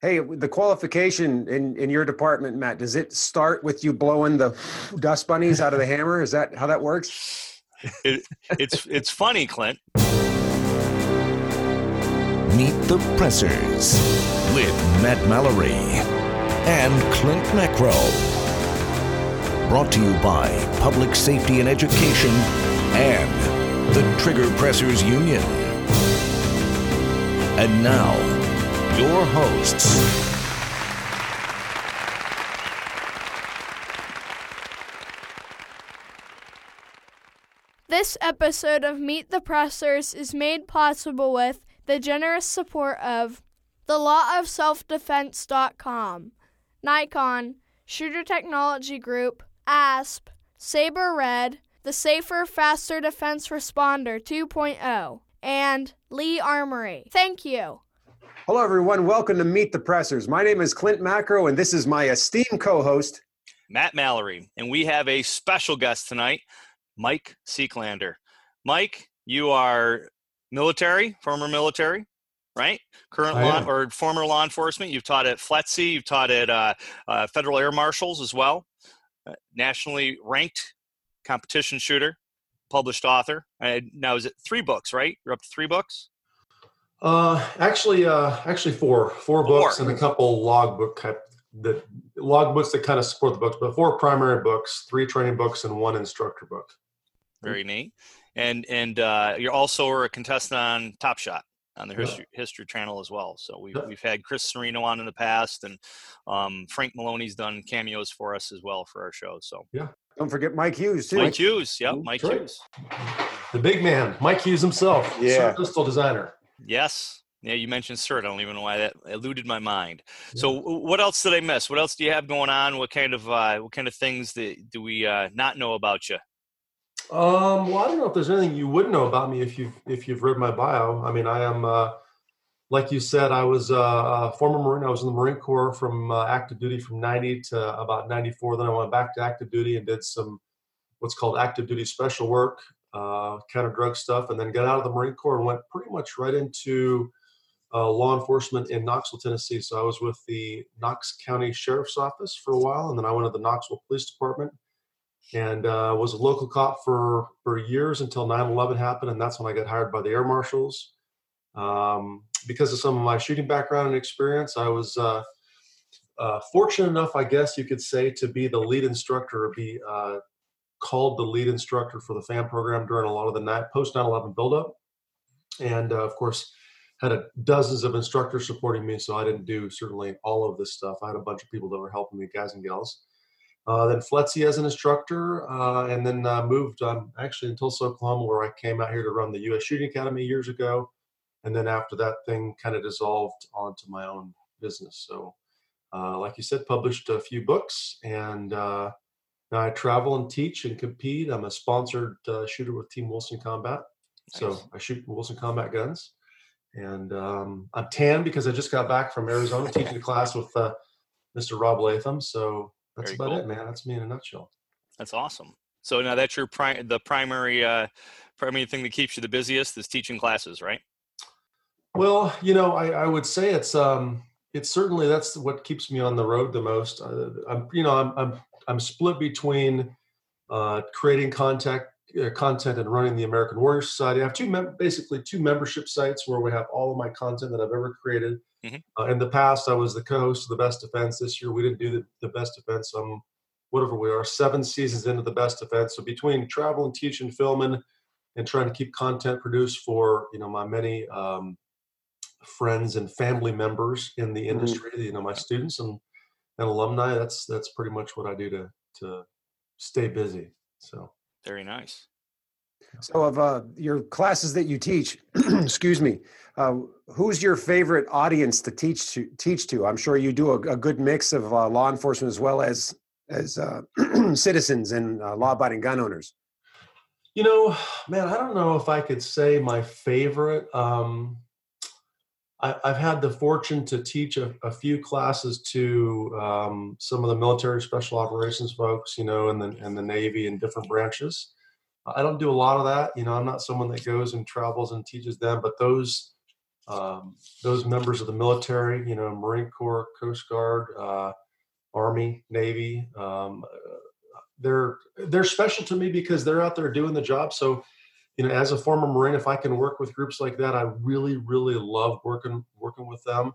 Hey, the qualification in, in your department, Matt, does it start with you blowing the dust bunnies out of the hammer? Is that how that works? It, it's it's funny, Clint. Meet the Pressers with Matt Mallory and Clint Macro. Brought to you by Public Safety and Education and the Trigger Pressers Union. And now, your hosts. This episode of Meet the Pressers is made possible with the generous support of the lawofselfdefense.com, Nikon, Shooter Technology Group, ASP, Sabre Red, the Safer, Faster Defense Responder 2.0, and Lee Armory. Thank you. Hello, everyone. Welcome to Meet the Pressers. My name is Clint Macro, and this is my esteemed co host, Matt Mallory, and we have a special guest tonight, Mike Seeklander. Mike, you are military, former military, right? Current law or former law enforcement. You've taught at FLETC, you've taught at uh, uh, Federal Air Marshals as well, uh, nationally ranked competition shooter, published author. Uh, now, is it three books, right? You're up to three books? Uh, actually, uh, actually four, four books Four. and a couple logbook type that log books that kind of support the books, but four primary books, three training books, and one instructor book. Very neat. And and uh, you're also a contestant on Top Shot on the Yeah. History History Channel as well. So we've Yeah. we've had Chris Cerino on in the past, and um, Frank Maloney's done cameos for us as well for our show. So yeah, don't forget Mike Hughes, too. Mike Hughes, yep, Mike. Hughes. The big man, Mike Hughes himself, Yeah. SIRT pistol designer. Yes. Yeah, you mentioned SIRT. I don't even know why that eluded my mind. So, what else did I miss? What else do you have going on? What kind of uh, what kind of things that do we uh, not know about you? Um, well, I don't know if there's anything you would know about me if you've if you've read my bio. I mean, I am, uh, like you said, I was uh, a former Marine. I was in the Marine Corps from uh, active duty from '90 to about '94. Then I went back to active duty and did some what's called active duty special work, uh, counter drug stuff, and then got out of the Marine Corps and went pretty much right into uh, law enforcement in Knoxville, Tennessee. So I was with the Knox County Sheriff's Office for a while, and then I went to the Knoxville Police Department and uh, was a local cop for for years until 9/11 happened, and that's when I got hired by the Air Marshals. Um, because of some of my shooting background and experience, I was uh, uh, fortunate enough, I guess you could say, to be the lead instructor or be uh, called the lead instructor for the FAM program during a lot of the post 9/11 buildup, and uh, of course had a, dozens of instructors supporting me. So I didn't do certainly all of this stuff. I had a bunch of people that were helping me, guys and gals. Uh, then FLETC as an instructor, uh, and then uh, moved um, actually in Tulsa, Oklahoma, where I came out here to run the U.S. Shooting Academy years ago. And then after that thing kind of dissolved onto my own business. So, uh, like you said, published a few books, and uh, now I travel and teach and compete. I'm a sponsored uh, shooter with Team Wilson Combat, so I shoot Wilson Combat guns. And um, I'm tan because I just got back from Arizona teaching a class with uh, Mr. Rob Latham. So that's Very about cool. it, man. That's me in a nutshell. That's awesome. So now that's your pri- the primary uh, primary thing that keeps you the busiest is teaching classes, right? Well, you know, I, I would say it's um, it's certainly that's what keeps me on the road the most. Uh, I'm, you know, I'm I'm I'm split between uh, creating contact uh, content and running the American Warrior Society. I have two mem- basically two membership sites where we have all of my content that I've ever created. Mhm. Uh, in the past, I was the co-host of the Best Defense. This year, we didn't do the, the Best Defense. Um, whatever we are, seven seasons into the Best Defense. So between traveling, teaching, filming, and trying to keep content produced for you know my many um, friends and family members in the Mhm. industry, you know my students and, and alumni. That's that's pretty much what I do to to stay busy. So. Very nice. So, of uh, your classes that you teach, excuse me, uh, who's your favorite audience to teach to? Teach to? I'm sure you do a, a good mix of uh, law enforcement as well as as uh, citizens and uh, law-abiding gun owners. You know, man, I don't know if I could say my favorite. Um, I, I've had the fortune to teach a, a few classes to um, some of the military special operations folks, you know, and the and the Navy and different branches. I don't do a lot of that. You know, I'm not someone that goes and travels and teaches them, but those um, those members of the military, you know, Marine Corps, Coast Guard, uh, Army, Navy. Um, they're they're special to me because they're out there doing the job. So, you know, as a former Marine, if I can work with groups like that, I really really love working working with them.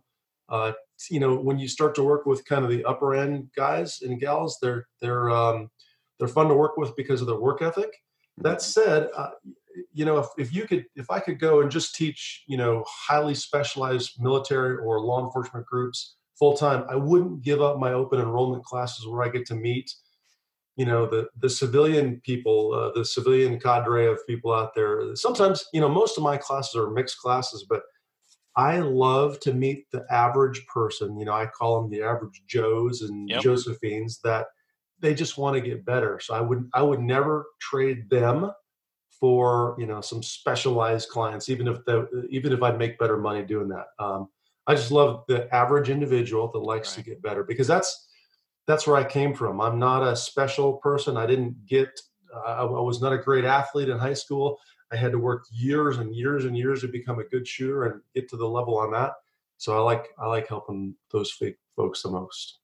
Uh, you know, when you start to work with kind of the upper end guys and gals, they're they're um, they're fun to work with because of their work ethic. That said, uh, you know, if, if you could, if I could go and just teach, you know, highly specialized military or law enforcement groups full time, I wouldn't give up my open enrollment classes where I get to meet, you know, the the civilian people, uh, the civilian cadre of people out there. Sometimes, you know, most of my classes are mixed classes, but I love to meet the average person. You know, I call them the average Joes and yep. Josephines that they just want to get better. So I would I would never trade them for you know some specialized clients, even if the even if I'd make better money doing that. Um, I just love the average individual that likes right. to get better because that's that's where I came from. I'm not a special person. I didn't get. Uh, I was not a great athlete in high school. I had to work years and years and years to become a good shooter and get to the level I'm at. So I like I like helping those folks the most.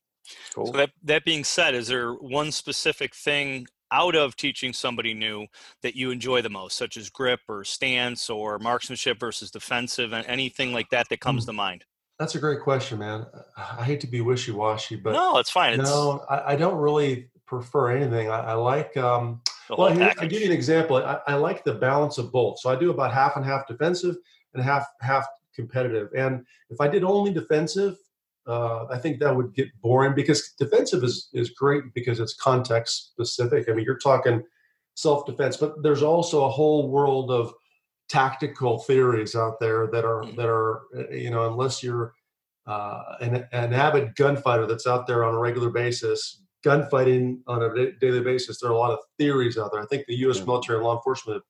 Cool. So that that being said, is there one specific thing out of teaching somebody new that you enjoy the most, such as grip or stance or marksmanship versus defensive, and anything like that that comes mm. to mind? That's a great question, man. I hate to be wishy washy, but no, it's fine. No, I, I don't really prefer anything. I, I like. Um, well, I give you an example. I, I like the balance of both. So I do about half and half defensive and half half competitive. And if I did only defensive, uh, I think that would get boring because defensive is is great because it's context specific. I mean, you're talking self defense, but there's also a whole world of tactical theories out there that are that are uh, you know unless you're uh, an, an avid gunfighter that's out there on a regular basis gunfighting on a daily basis there are a lot of theories out there i think the u.s military and law enforcement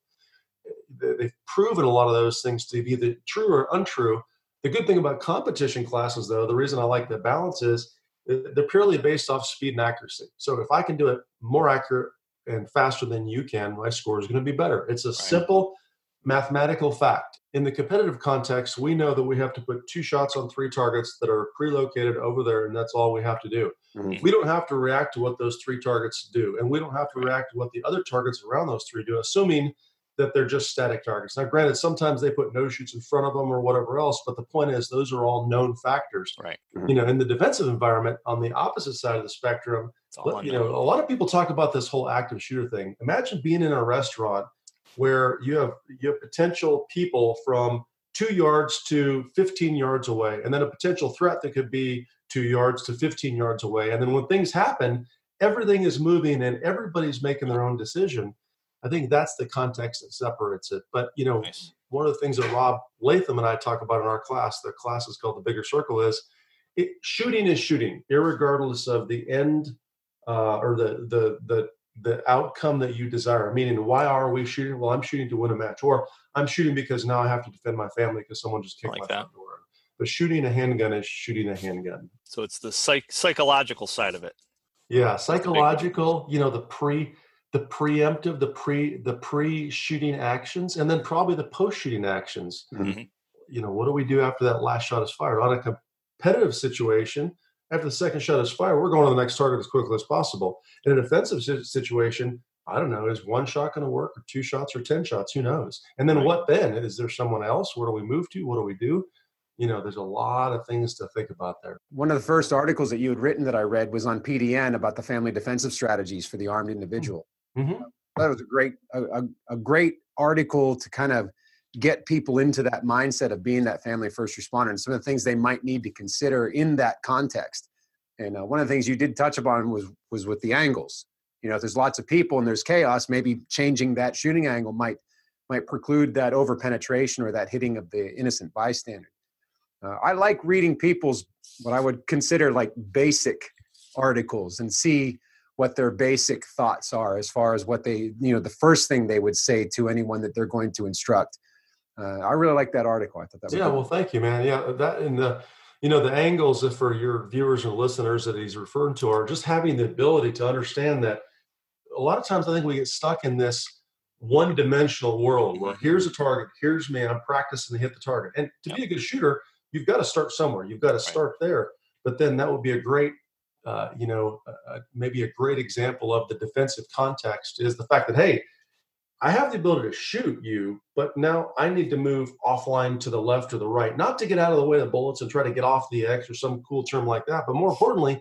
they've proven a lot of those things to be either true or untrue the good thing about competition classes, though, the reason I like the balance is they're purely based off speed and accuracy. So if I can do it more accurate and faster than you can, my score is going to be better. It's a right. simple mathematical fact. In the competitive context, we know that we have to put two shots on three targets that are pre-located over there, and that's all we have to do. Mm-hmm. We don't have to react to what those three targets do, and we don't have to react to what the other targets around those three do, assuming that they're just static targets. Now, granted, sometimes they put no shoots in front of them or whatever else, but the point is those are all known factors. Right. Mm-hmm. You know, in the defensive environment, on the opposite side of the spectrum, you know, a lot of people talk about this whole active shooter thing. Imagine being in a restaurant where you have you have potential people from two yards to 15 yards away, and then a potential threat that could be two yards to 15 yards away. And then when things happen, everything is moving and everybody's making their own decision I think that's the context that separates it. But you know, nice. one of the things that Rob Latham and I talk about in our class, the class is called the Bigger Circle, is it, shooting is shooting, regardless of the end uh, or the the the the outcome that you desire. Meaning, why are we shooting? Well, I'm shooting to win a match, or I'm shooting because now I have to defend my family because someone just kicked like my that. front door. But shooting a handgun is shooting a handgun. So it's the psych- psychological side of it. Yeah, psychological. You know, the pre the preemptive, the pre the pre shooting actions, and then probably the post shooting actions. Mm-hmm. You know, what do we do after that last shot is fired? On a competitive situation, after the second shot is fired, we're going to the next target as quickly as possible. In a defensive situation, I don't know, is one shot going to work, or two shots, or ten shots? Who knows? And then right. what then? Is there someone else? Where do we move to? What do we do? you know, there's a lot of things to think about there. One of the first articles that you had written that I read was on PDN about the family defensive strategies for the armed individual. Mm-hmm. That was a great a, a, a great article to kind of get people into that mindset of being that family first responder and some of the things they might need to consider in that context. And uh, one of the things you did touch upon was was with the angles. You know, if there's lots of people and there's chaos, maybe changing that shooting angle might might preclude that over penetration or that hitting of the innocent bystander. Uh, I like reading people's what I would consider like basic articles and see what their basic thoughts are as far as what they you know the first thing they would say to anyone that they're going to instruct uh, i really like that article i thought that yeah well thank you man yeah that and the you know the angles for your viewers and listeners that he's referring to are just having the ability to understand that a lot of times i think we get stuck in this one dimensional world where here's a target, here's me, I'm practicing to hit the target. And to be a good shooter, you've got to start somewhere. You've got to start there. But then that would be a great, uh, you know, uh, maybe a great example of the defensive context is the fact that, hey, I have the ability to shoot you, but now I need to move offline to the left or the right, not to get out of the way of the bullets and try to get off the X or some cool term like that, but more importantly,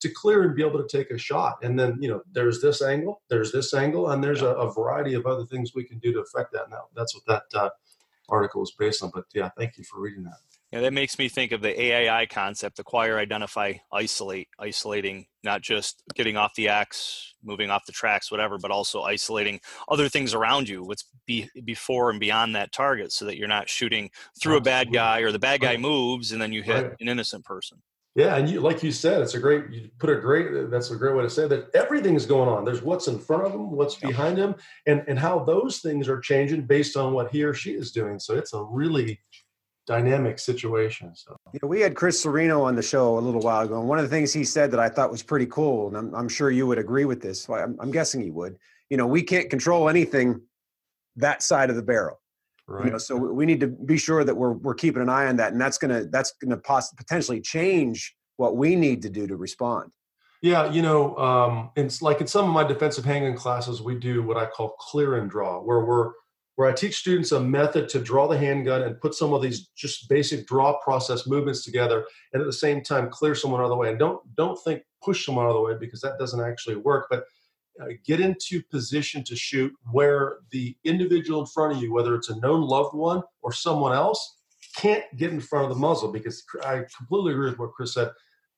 to clear and be able to take a shot. And then, you know, there's this angle, there's this angle, and there's a, a variety of other things we can do to affect that. Now, that's what that uh, article is based on. But yeah, thank you for reading that. Yeah, that makes me think of the AII concept: acquire, identify, isolate. Isolating, not just getting off the axe, moving off the tracks, whatever, but also isolating other things around you, what's be, before and beyond that target, so that you're not shooting through a bad guy or the bad guy moves and then you hit right. an innocent person. Yeah, and you, like you said, it's a great. You put a great. That's a great way to say that. Everything's going on. There's what's in front of him, what's behind him, and and how those things are changing based on what he or she is doing. So it's a really dynamic situation. So yeah, we had Chris Cerino on the show a little while ago, and one of the things he said that I thought was pretty cool, and I'm, I'm sure you would agree with this. I'm, I'm guessing you would. You know, we can't control anything that side of the barrel. Right. You know, so we need to be sure that we're we're keeping an eye on that, and that's gonna that's gonna poss- potentially change what we need to do to respond. Yeah, you know, um, it's like in some of my defensive handgun classes, we do what I call clear and draw, where we're where I teach students a method to draw the handgun and put some of these just basic draw process movements together, and at the same time clear someone out of the way. And don't don't think push someone out of the way because that doesn't actually work, but uh, get into position to shoot where the individual in front of you, whether it's a known loved one or someone else, can't get in front of the muzzle because I completely agree with what Chris said.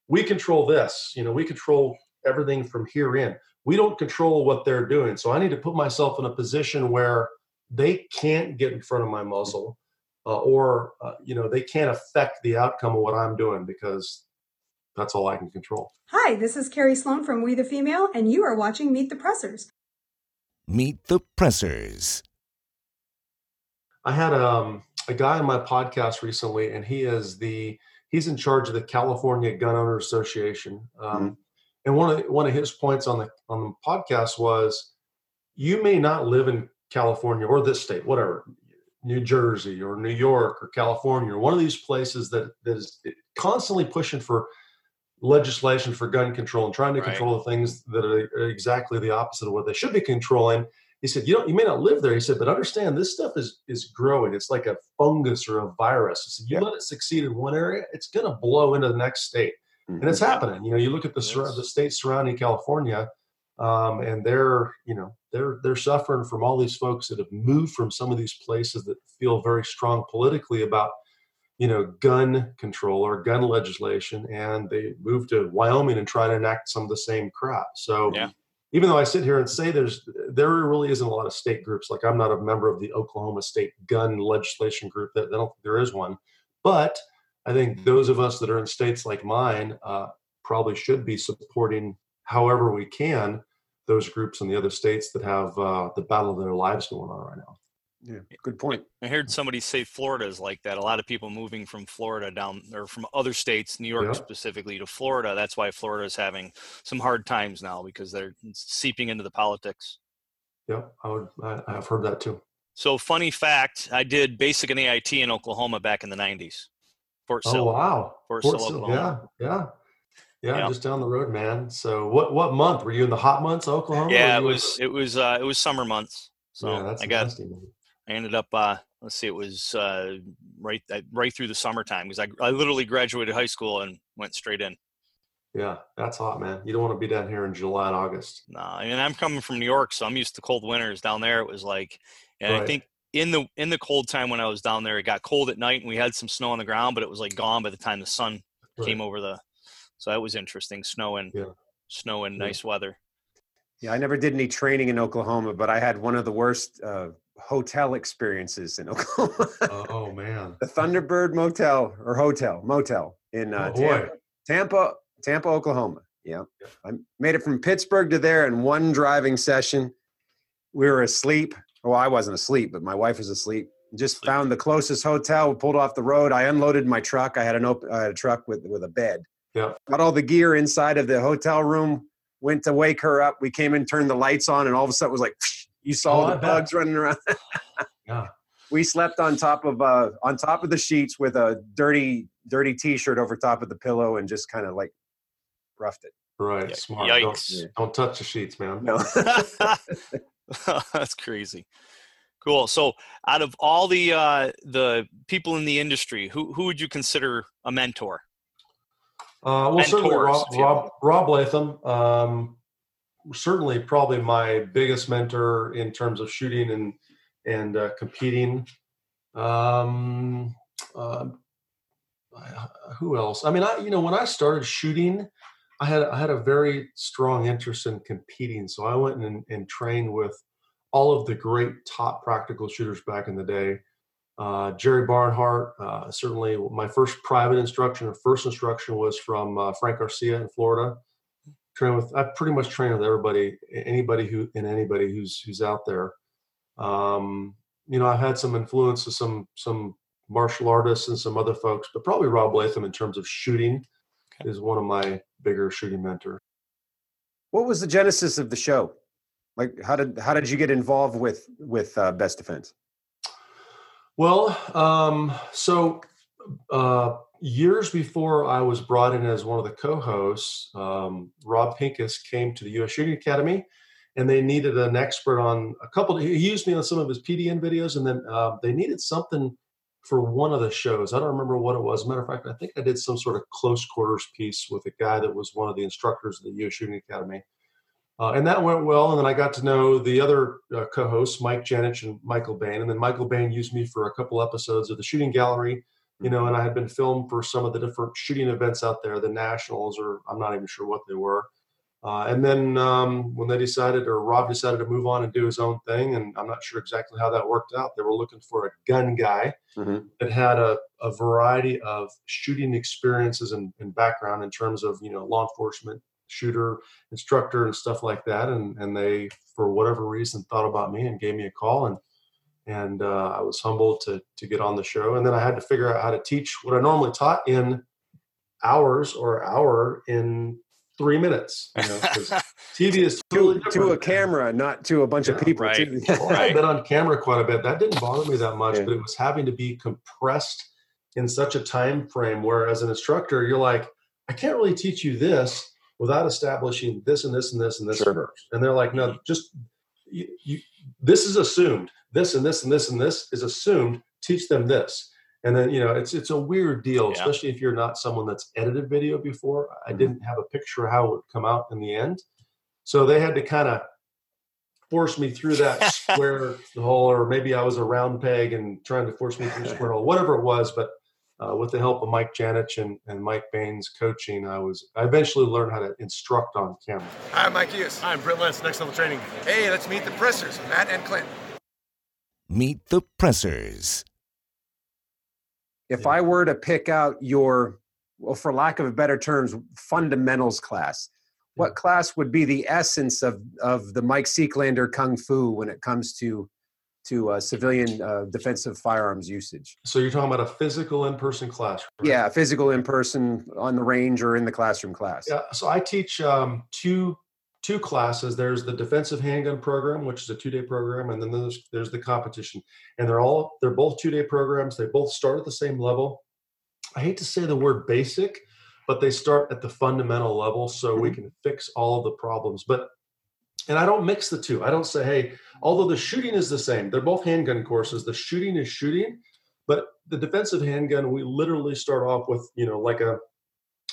We control this, you know, we control everything from here in. We don't control what they're doing. So I need to put myself in a position where they can't get in front of my muzzle uh, or, uh, you know, they can't affect the outcome of what I'm doing because that's all I can control. Hi, this is Carrie Sloan from We the Female, and you are watching Meet the Pressers. Meet the Pressers. I had um, a guy on my podcast recently, and he is the he's in charge of the California Gun owner Association. Um, mm-hmm. And one of one of his points on the on the podcast was, you may not live in California or this state, whatever, New Jersey or New York or California or one of these places that that is constantly pushing for legislation for gun control and trying to right. control the things that are exactly the opposite of what they should be controlling. He said, "You don't. You may not live there." He said, "But understand, this stuff is is growing. It's like a fungus or a virus. He said, you let it succeed in one area, it's going to blow into the next state, mm-hmm. and it's mm-hmm. happening. You know, you look at the yes. the states surrounding California, um, and they're you know they're they're suffering from all these folks that have moved from some of these places that feel very strong politically about you know, gun control or gun legislation, and they moved to Wyoming and try to enact some of the same crap. So, yeah. even though I sit here and say there's there really isn't a lot of state groups. Like I'm not a member of the Oklahoma State Gun Legislation Group. That I don't think there is one, but I think those of us that are in states like mine uh, probably should be supporting, however we can, those groups in the other states that have uh, the battle of their lives going on right now. Yeah, good point. I heard somebody say Florida is like that. A lot of people moving from Florida down or from other states, New York yeah. specifically, to Florida. That's why Florida is having some hard times now because they're seeping into the politics. Yeah, I would. I, have heard that too. So, funny fact: I did basic and AIT in Oklahoma back in the '90s. Fort Sill. Oh wow, Fort, Fort Sill, Oklahoma. Yeah, yeah. Yeah, yeah, just down the road, man. So, what what month were you in the hot months, Oklahoma? Yeah, it was it was uh, it was summer months. So yeah, that's I got I ended up, uh, let's see, it was uh, right uh, right through the summertime because I, I literally graduated high school and went straight in. Yeah, that's hot, man. You don't want to be down here in July and August. No, I mean I'm coming from New York, so I'm used to cold winters. Down there, it was like, and right. I think in the in the cold time when I was down there, it got cold at night and we had some snow on the ground, but it was like gone by the time the sun right. came over the. So that was interesting, snow and yeah. snow and yeah. nice weather. Yeah, I never did any training in Oklahoma, but I had one of the worst uh, hotel experiences in Oklahoma. oh man, the Thunderbird Motel or Hotel Motel in uh, oh, Tampa, Tampa, Tampa, Oklahoma. Yeah, I made it from Pittsburgh to there in one driving session. We were asleep. Well, I wasn't asleep, but my wife was asleep. Just found the closest hotel. Pulled off the road. I unloaded my truck. I had an open uh, truck with with a bed. Yeah. Got all the gear inside of the hotel room. Went to wake her up. We came in, turned the lights on, and all of a sudden it was like You saw Oh, I the bet. bugs running around. Yeah. We slept on top of uh on top of the sheets with a dirty dirty t-shirt over top of the pillow and just kind of like roughed it. Right. Yikes. Smart. Yikes. Don't, don't touch the sheets, man. No. That's crazy. Cool. So, out of all the uh, the people in the industry, who who would you consider a mentor? Uh, well, certainly Rob, Rob, Rob Latham, um, certainly probably my biggest mentor in terms of shooting and and uh, competing. Um, uh, who else? I mean, I you know when I started shooting, I had I had a very strong interest in competing, so I went and, and trained with all of the great top practical shooters back in the day. Uh, Jerry Barnhart, uh, certainly my first private instruction or first instruction was from uh, Frank Garcia in Florida. Trained with, I pretty much trained with everybody, anybody who, and anybody who's who's out there. Um, you know, I've had some influence of some some martial artists and some other folks, but probably Rob Latham in terms of shooting Okay. is one of my bigger shooting mentors. what was the genesis of the show? Like how did how did you get involved with with uh, Best Defense? Well, um, so uh, years before I was brought in as one of the co-hosts, um, Rob Pincus came to the U.S. Shooting Academy, and they needed an expert on a couple. He used me on some of his PDN videos, and then uh, they needed something for one of the shows. I don't remember what it was. Matter of fact, I think I did some sort of close quarters piece with a guy that was one of the instructors of the U.S. Shooting Academy. Uh, and that went well. And then I got to know the other uh, co-hosts, Mike Janich and Michael Bain. And then Michael Bain used me for a couple episodes of the Shooting Gallery, you know, and I had been filmed for some of the different shooting events out there, the nationals, or I'm not even sure what they were. Uh, and then um, when they decided, or Rob decided to move on and do his own thing, and I'm not sure exactly how that worked out. They were looking for a gun guy Mhm. that had a, a variety of shooting experiences and, and background in terms of you know law enforcement shooter instructor and stuff like that and and they for whatever reason thought about me and gave me a call and and uh, I was humbled to to get on the show and then I had to figure out how to teach what I normally taught in hours or hour in three minutes you know 'cause TV is totally To, to a camera, not to a bunch of people. right. Well, I've been on camera quite a bit. That didn't bother me that much, Yeah. but it was having to be compressed in such a time frame where as an instructor, you're like, I can't really teach you this without establishing this and this and this and this Sure. first. And they're like, no, just you, you this is assumed. This and this and this and this is assumed. Teach them this. And then, you know, it's it's a weird deal, Yeah. especially if you're not someone that's edited video before. I Mhm. didn't have a picture of how it would come out in the end. So they had to kind of force me through that square hole, or maybe I was a round peg and trying to force me through a square hole, whatever it was. But uh, with the help of Mike Janich and, and Mike Bain's coaching, I was I eventually learned how to instruct on camera. Hi, I'm Mike Hughes. Hi, I'm Britt Lentz, Next Level Training. Hey, let's meet the pressers, Matt and Clint. Meet the Pressers. If Yeah. I were to pick out your, well, for lack of better terms, fundamentals class, what class would be the essence of of the Mike Seeklander Kung Fu when it comes to to uh, civilian uh, defensive firearms usage? So you're talking about a physical in-person class, right? Yeah, physical in person on the range or in the classroom class. Yeah, so I teach um, two two classes. There's the defensive handgun program, which is a two day program, and then there's there's the competition, and they're all they're both two day programs. They both start at the same level. I hate to say the word basic, but they start at the fundamental level, so we can fix all of the problems. But and I don't mix the two. I don't say, hey, although the shooting is the same, they're both handgun courses. The shooting is shooting, but the defensive handgun, we literally start off with, you know, like a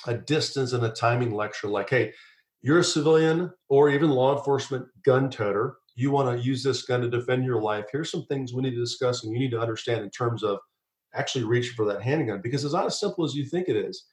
a distance and a timing lecture, like, hey, you're a civilian or even law enforcement gun toter. You want to use this gun to defend your life. Here's some things we need to discuss and you need to understand in terms of actually reaching for that handgun because it's not as simple as you think it is.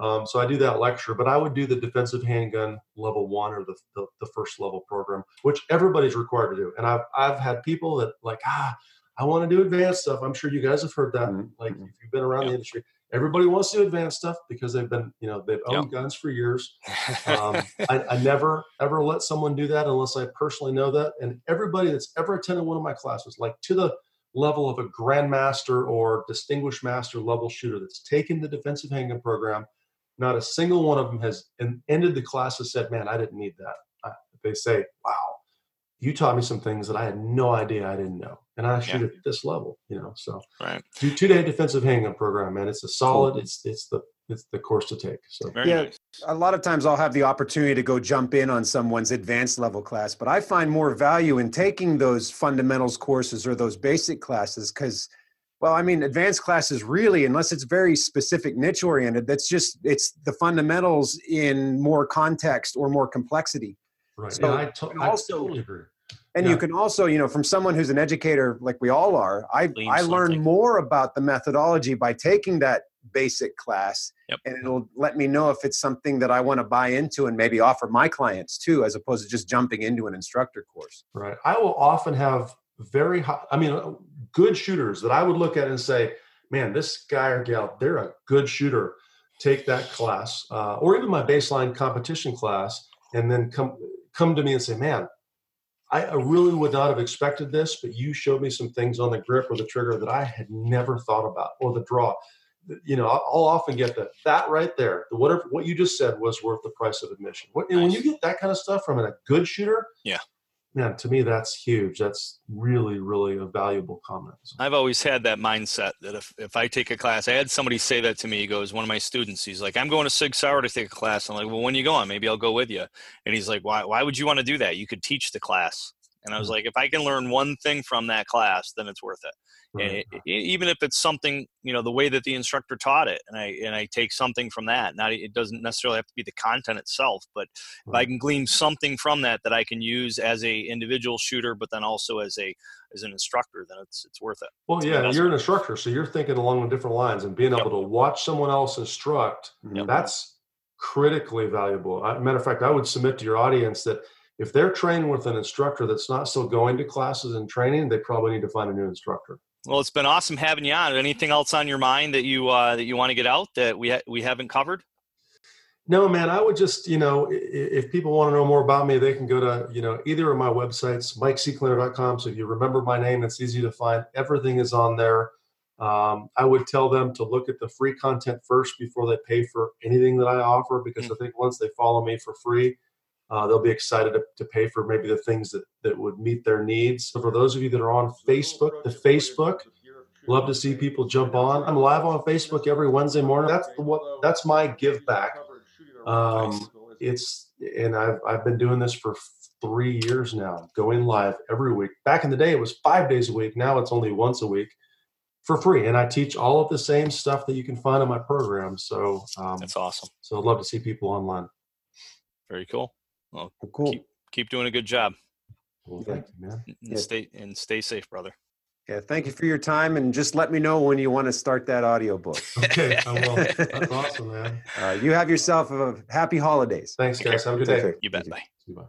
Um, so I do that lecture, but I would do the defensive handgun level one or the, the, the first level program, which everybody's required to do. And I've, I've had people that like, ah, I want to do advanced stuff. I'm sure you guys have heard that. Mhm, Like mhm. if you've been around Yeah. the industry, everybody wants to do advanced stuff because they've been, you know, they've owned guns for years. Um, I, I never ever let someone do that unless I personally know that. And everybody that's ever attended one of my classes, like to the level of a grandmaster or distinguished master level shooter that's taken the defensive handgun program, not a single one of them has ended the class and said, "Man, I didn't need that." I, they say, "Wow, you taught me some things that I had no idea I didn't know, and I shoot Yeah. at this level, you know. So Right. two two day defensive handgun program, man. It's a solid. It's it's the it's the course to take. So Very Yeah. nice. a lot of times I'll have the opportunity to go jump in on someone's advanced level class, but I find more value in taking those fundamentals courses or those basic classes because, well, I mean, advanced classes really, unless it's very specific niche oriented, that's just it's the fundamentals in more context or more complexity. right. So yeah, I, to- and I also- totally agree. And Yeah. you can also, you know, from someone who's an educator like we all are, I Glean I learn something. more about the methodology by taking that basic class, Yep. and it'll let me know if it's something that I want to buy into and maybe offer my clients too, as opposed to just jumping into an instructor course. Right. I will often have very high, I mean, good shooters that I would look at and say, man, this guy or gal, they're a good shooter. Take that class, uh, or even my baseline competition class, and then come come to me and say, man, I, I really would not have expected this, but you showed me some things on the grip or the trigger that I had never thought about, or the draw. You know, I'll, often get that. That right there, the whatever what you just said was worth the price of admission. And when you get that kind of stuff from a good shooter, Yeah. Man, to me that's huge. That's really, really a valuable comment. I've always had that mindset that if, if I take a class, I had somebody say that to me. He goes, one of my students, he's like, I'm going to Sig Sauer to take a class. I'm like, well, when you going? Maybe I'll go with you. And he's like, why, why would you want to do that? You could teach the class. And I was mm-hmm. like, if I can learn one thing from that class, then it's worth it. And right. it, even if it's something, you know, the way that the instructor taught it, and I and I take something from that. Not it doesn't necessarily have to be the content itself, but if I can glean something from that that I can use as a individual shooter, but then also as a as an instructor, then it's it's worth it. Well, It's an yeah, you're an instructor, so you're thinking along the different lines and being Yep. able to watch someone else instruct. Yep. That's critically valuable. I, matter of fact, I would submit to your audience that if they're training with an instructor that's not still going to classes and training, they probably need to find a new instructor. Well, it's been awesome having you on. Anything else on your mind that you uh, that you want to get out that we ha- we haven't covered? No, man, I would just, you know, i- i- if people want to know more about me, they can go to, you know, either of my websites, mikeseeklander.com. So if you remember my name, it's easy to find. Everything is on there. Um, I would tell them to look at the free content first before they pay for anything that I offer, because I think once they follow me for free, uh, they'll be excited to, to pay for maybe the things that, that would meet their needs. So for those of you that are on Facebook, the Facebook, love to see people jump on. I'm live on Facebook every Wednesday morning. That's what that's my give back. Um, it's and I've I've been doing this for three years now, going live every week. Back in the day, it was five days a week. Now it's only once a week for free, and I teach all of the same stuff that you can find in my program. So, um, That's awesome. so I'd love to see people online. Very cool. Well, cool. Keep keep doing a good job. Well, thank you, man. And Yeah. stay and stay safe, brother. Yeah, thank you for your time, and just let me know when you want to start that audiobook. Okay, I will. That's awesome, man. All right, you have yourself a happy holidays. Thanks, guys. Have a good day. care. You bet. Bye. Bye.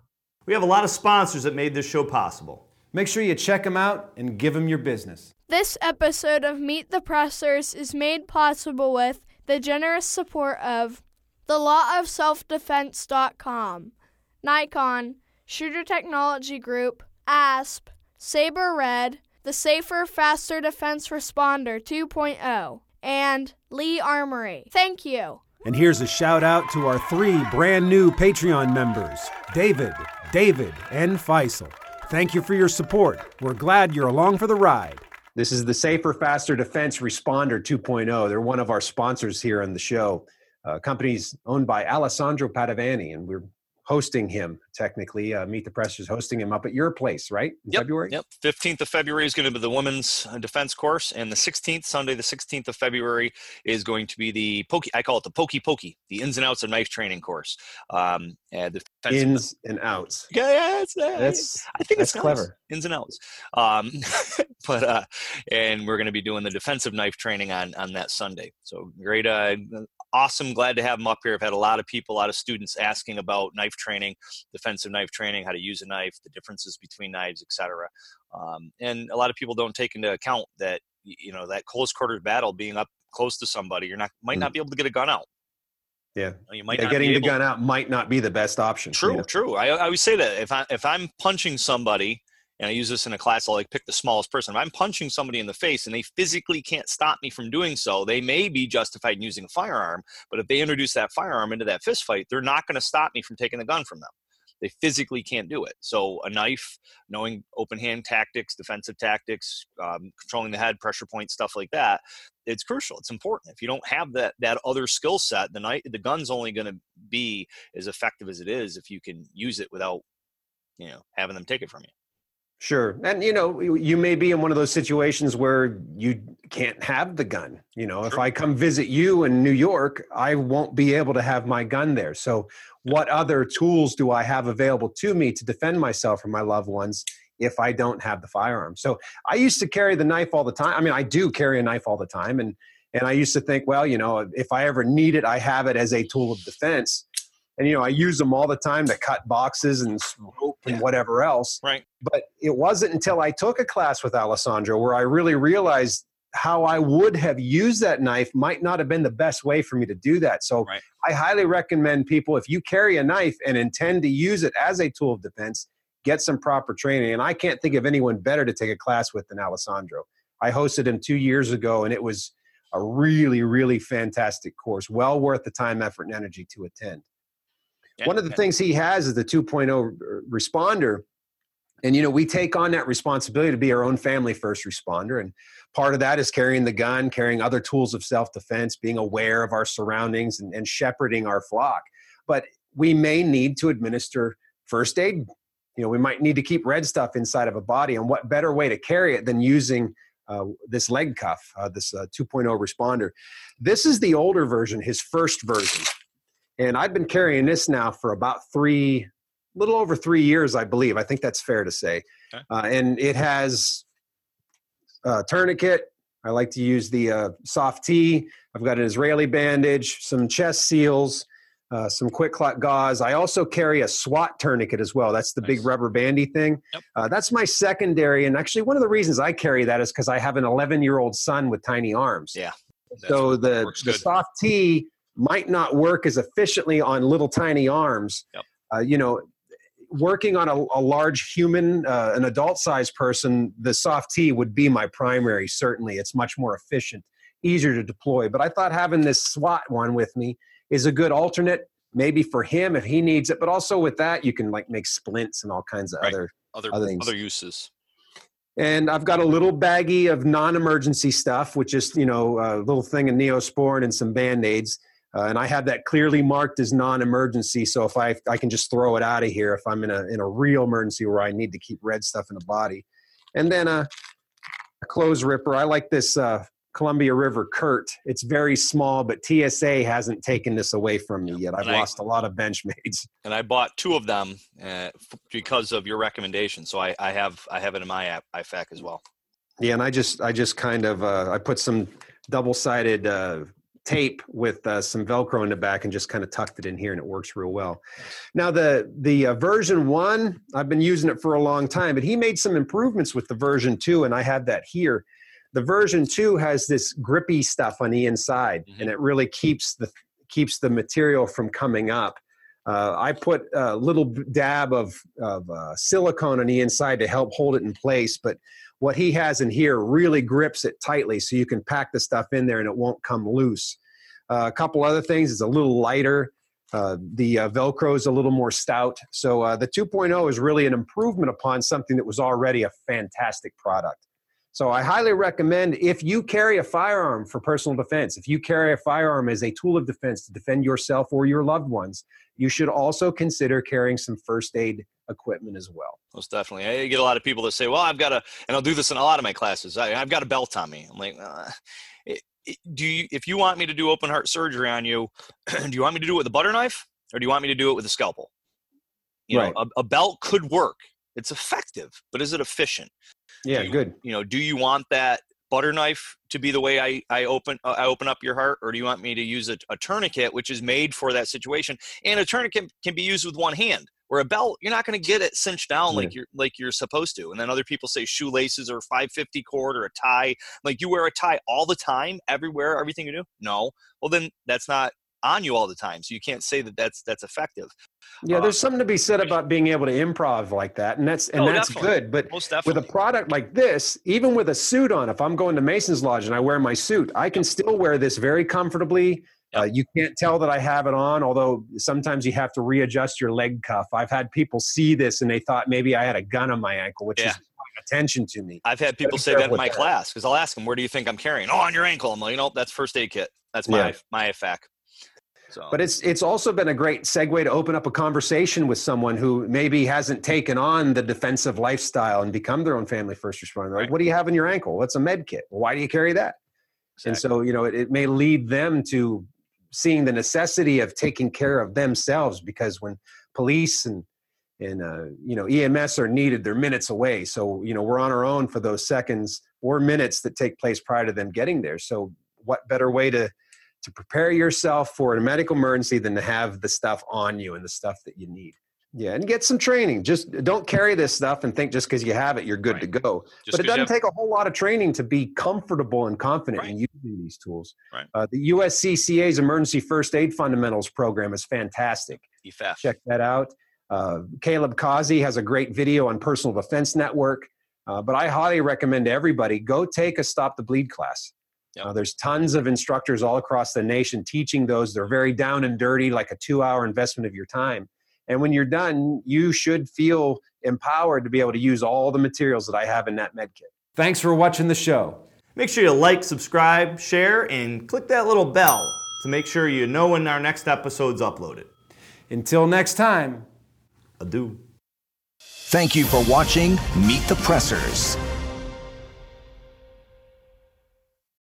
We have a lot of sponsors that made this show possible. Make sure you check them out and give them your business. This episode of Meet the Pressers is made possible with the generous support of the Law of Self-Defense.com, Nikon, Shooter Technology Group, ASP, Sabre Red, the Safer, Faster Defense Responder 2.0, and Lee Armory. Thank you. And here's a shout out to our three brand new Patreon members David, David, and Faisal. Thank you for your support. We're glad you're along for the ride. This is the Safer, Faster Defense Responder 2.0. They're one of our sponsors here on the show. Uh, company's owned by Alessandro Padovani, and we're hosting him technically. Uh, Meet the Pressers hosting him up at your place, right? In Yep, February? Yep. 15th of February is going to be the women's uh, defense course, and the 16th, Sunday, the 16th of February, is going to be the pokey. I call it the pokey pokey, the ins and outs of knife training course. Um, and the. Ins and outs. Yeah, yeah, it's, uh, That's I think that's it's nice. clever. Ins and outs. Um, but uh, and we're going to be doing the defensive knife training on on that Sunday. So great, uh, awesome. Glad to have them up here. I've had a lot of people, a lot of students asking about knife training, defensive knife training, how to use a knife, the differences between knives, etc. Um, and a lot of people don't take into account that you know that close quarters battle, being up close to somebody, you're not might not be able to get a gun out. Yeah. You might Yeah, getting the gun out might not be the best option. True, true. I, I always say that if I if I'm punching somebody, and I use this in a class, I'll like pick the smallest person. If I'm punching somebody in the face and they physically can't stop me from doing so, they may be justified in using a firearm. But if they introduce that firearm into that fist fight, they're not going to stop me from taking the gun from them. they physically can't do it. So a knife, knowing open hand tactics, defensive tactics, um, controlling the head, pressure point, stuff like that, it's crucial. It's important. If you don't have that that other skill set, the knife, the gun's only going to be as effective as it is if you can use it without, you know, having them take it from you. Sure. And you know, you may be in one of those situations where you can't have the gun. You know, sure. if I come visit you in New York, I won't be able to have my gun there. So, what other tools do I have available to me to defend myself or my loved ones if I don't have the firearm? So, I used to carry the knife all the time. I mean, I do carry a knife all the time and and I used to think, well, you know, if I ever need it, I have it as a tool of defense and you know I use them all the time to cut boxes and rope and whatever else. Right. But it wasn't until I took a class with Alessandro where I really realized how I would have used that knife might not have been the best way for me to do that. So right. I highly recommend people if you carry a knife and intend to use it as a tool of defense, get some proper training. And I can't think of anyone better to take a class with than Alessandro. I hosted him two years ago, and it was a really, really fantastic course. Well worth the time, effort, and energy to attend. Yeah, One of the yeah. things he has is the 2.0 responder. And, you know, we take on that responsibility to be our own family first responder. And part of that is carrying the gun, carrying other tools of self defense, being aware of our surroundings, and, and shepherding our flock. But we may need to administer first aid. You know, we might need to keep red stuff inside of a body. And what better way to carry it than using uh, this leg cuff, uh, this uh, 2.0 responder? This is the older version, his first version. And I've been carrying this now for about three, little over three years, I believe. I think that's fair to say. Okay. Uh, and it has a tourniquet. I like to use the uh, soft T. I've got an Israeli bandage, some chest seals, uh, some QuikClot gauze. I also carry a SWAT tourniquet as well. That's the nice. big rubber bandy thing. Yep. Uh, that's my secondary. And actually, one of the reasons I carry that is because I have an 11 year old son with tiny arms. Yeah. So the, the soft T might not work as efficiently on little tiny arms. Yep. Uh, you know, working on a, a large human, uh, an adult sized person, the soft T would be my primary. Certainly, it's much more efficient, easier to deploy. But I thought having this SWAT one with me is a good alternate, maybe for him if he needs it. But also with that, you can like make splints and all kinds of right. other other other, things. other uses. And I've got a little baggie of non-emergency stuff, which is you know a little thing of Neosporin and some band aids uh, and I have that clearly marked as non-emergency. So if I I can just throw it out of here if I'm in a in a real emergency where I need to keep red stuff in the body, and then a, a clothes ripper. I like this uh, Columbia River Curt. It's very small, but TSA hasn't taken this away from me yet. I've and lost I, a lot of Benchmades. And I bought two of them uh, because of your recommendation. So I, I have I have it in my app IFAK as well. Yeah, and I just I just kind of uh, I put some double sided uh, tape with uh, some velcro in the back and just kind of tucked it in here and it works real well. Now the the uh, version one i've been using it for a long time but he made some improvements with the version two and i have that here. The version two has this grippy stuff on the inside mm-hmm. and it really keeps the keeps the material from coming up. Uh, I put a little dab of, of uh, silicone on the inside to help hold it in place, but what he has in here really grips it tightly so you can pack the stuff in there and it won't come loose. Uh, a couple other things, it's a little lighter. Uh, the uh, Velcro is a little more stout. So uh, the 2.0 is really an improvement upon something that was already a fantastic product. So I highly recommend if you carry a firearm for personal defense, if you carry a firearm as a tool of defense to defend yourself or your loved ones, you should also consider carrying some first aid equipment as well. Most definitely. I get a lot of people that say, well, I've got a, and I'll do this in a lot of my classes. I, have got a belt on me. I'm like, uh, it, it, do you, if you want me to do open heart surgery on you, do you want me to do it with a butter knife or do you want me to do it with a scalpel? You right. know, a, a belt could work. It's effective, but is it efficient? Yeah, you, good. You know, do you want that butter knife to be the way I, I open uh, I open up your heart, or do you want me to use a, a, tourniquet, which is made for that situation? And a tourniquet can be used with one hand. Or a belt, you're not going to get it cinched down yeah. like you're like you're supposed to. And then other people say shoelaces or 550 cord or a tie. Like you wear a tie all the time, everywhere, everything you do. No, well then that's not on you all the time. So you can't say that that's that's effective. Yeah, there's uh, something to be said about being able to improv like that, and that's and oh, that's definitely. good. But with a product like this, even with a suit on, if I'm going to Mason's Lodge and I wear my suit, I can still wear this very comfortably Uh, you can't tell that I have it on, although sometimes you have to readjust your leg cuff. I've had people see this and they thought maybe I had a gun on my ankle, which Yeah. is attention to me. I've had people say that in my that. class because I'll ask them, "Where do you think I'm carrying?" Oh, on your ankle. I'm like, you know, that's first aid kit. That's my Yeah. my FAC. So, But it's it's also been a great segue to open up a conversation with someone who maybe hasn't taken on the defensive lifestyle and become their own family first responder. Like, Right. what do you have in your ankle? What's a med kit? Why do you carry that? And so, you know, it, it may lead them to seeing the necessity of taking care of themselves because when police and and uh, you know EMS are needed, they're minutes away. So you know we're on our own for those seconds or minutes that take place prior to them getting there. So what better way to to prepare yourself for a medical emergency than to have the stuff on you and the stuff that you need? Yeah, and get some training. Just don't carry this stuff and think just because you have it, you're good to go Just but it doesn't have- take a whole lot of training to be comfortable and confident Right. in using these tools. Right. Uh, the USCCA's Emergency First Aid Fundamentals program is fantastic. EFAF. Check that out. Uh, Caleb Causey has a great video on Personal Defense Network. Uh, but I highly recommend to everybody go take a Stop the Bleed class. Yep. Uh, there's tons of instructors all across the nation teaching those. They're very down and dirty, like a two hour investment of your time. And when you're done, you should feel empowered to be able to use all the materials that I have in that med kit. Thanks for watching the show. Make sure you like, subscribe, share, and click that little bell to make sure you know when our next episode's uploaded. Until next time. Adieu. Thank you for watching Meet the Pressers.